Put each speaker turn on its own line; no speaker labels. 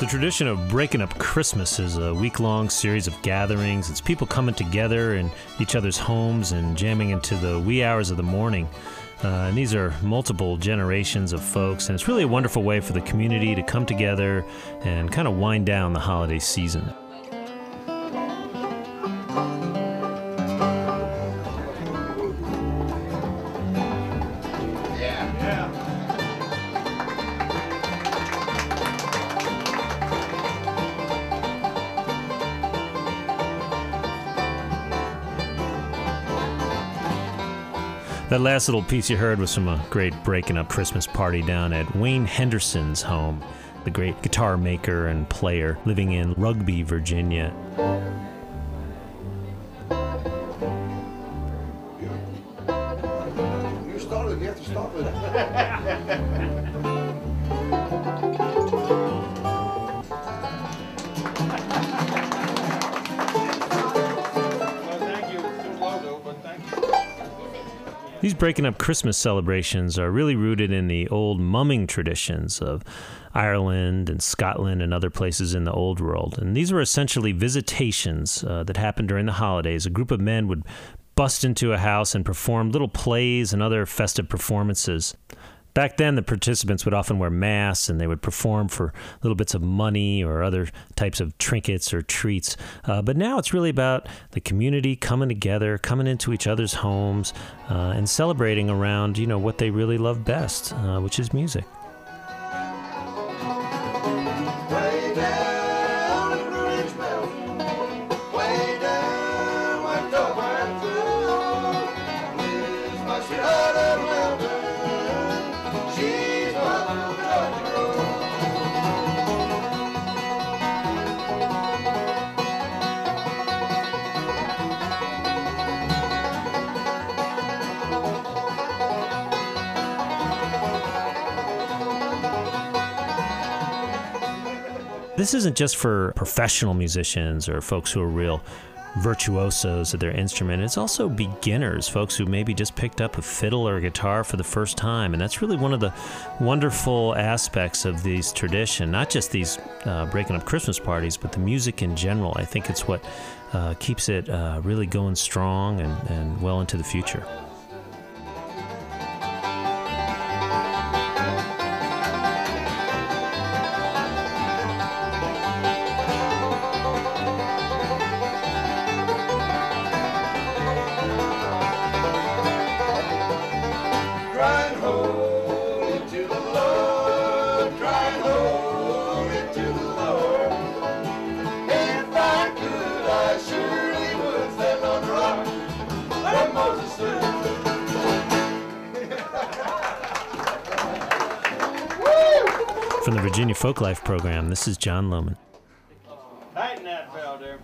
The tradition of breaking up Christmas is a week long series of gatherings. It's people coming together in each other's homes and jamming into the wee hours of the morning. Uh, and these are multiple generations of folks, and it's really a wonderful way for the community to come together and kind of wind down the holiday season. That last little piece you heard was from a great breaking up Christmas party down at Wayne Henderson's home, the great guitar maker and player living in Rugby, Virginia.
You started, you have to stop it.
These breaking up Christmas celebrations are really rooted in the old mumming traditions of Ireland and Scotland and other places in the old world. And these were essentially visitations uh, that happened during the holidays. A group of men would bust into a house and perform little plays and other festive performances. Back then, the participants would often wear masks and they would perform for little bits of money or other types of trinkets or treats. Uh, but now it's really about the community coming together, coming into each other's homes, uh, and celebrating around you know what they really love best, uh, which is music. This isn't just for professional musicians or folks who are real virtuosos of their instrument. It's also beginners, folks who maybe just picked up a fiddle or a guitar for the first time. And that's really one of the wonderful aspects of these tradition, not just these uh, breaking up Christmas parties, but the music in general. I think it's what uh, keeps it uh, really going strong and, and well into the future.
Crying holy to the Lord, crying holy to the Lord. If I could, I surely would stand on the rock where Moses stood.
From the Virginia Folklife program, this is Jon Lohman.
Tighten that bell there.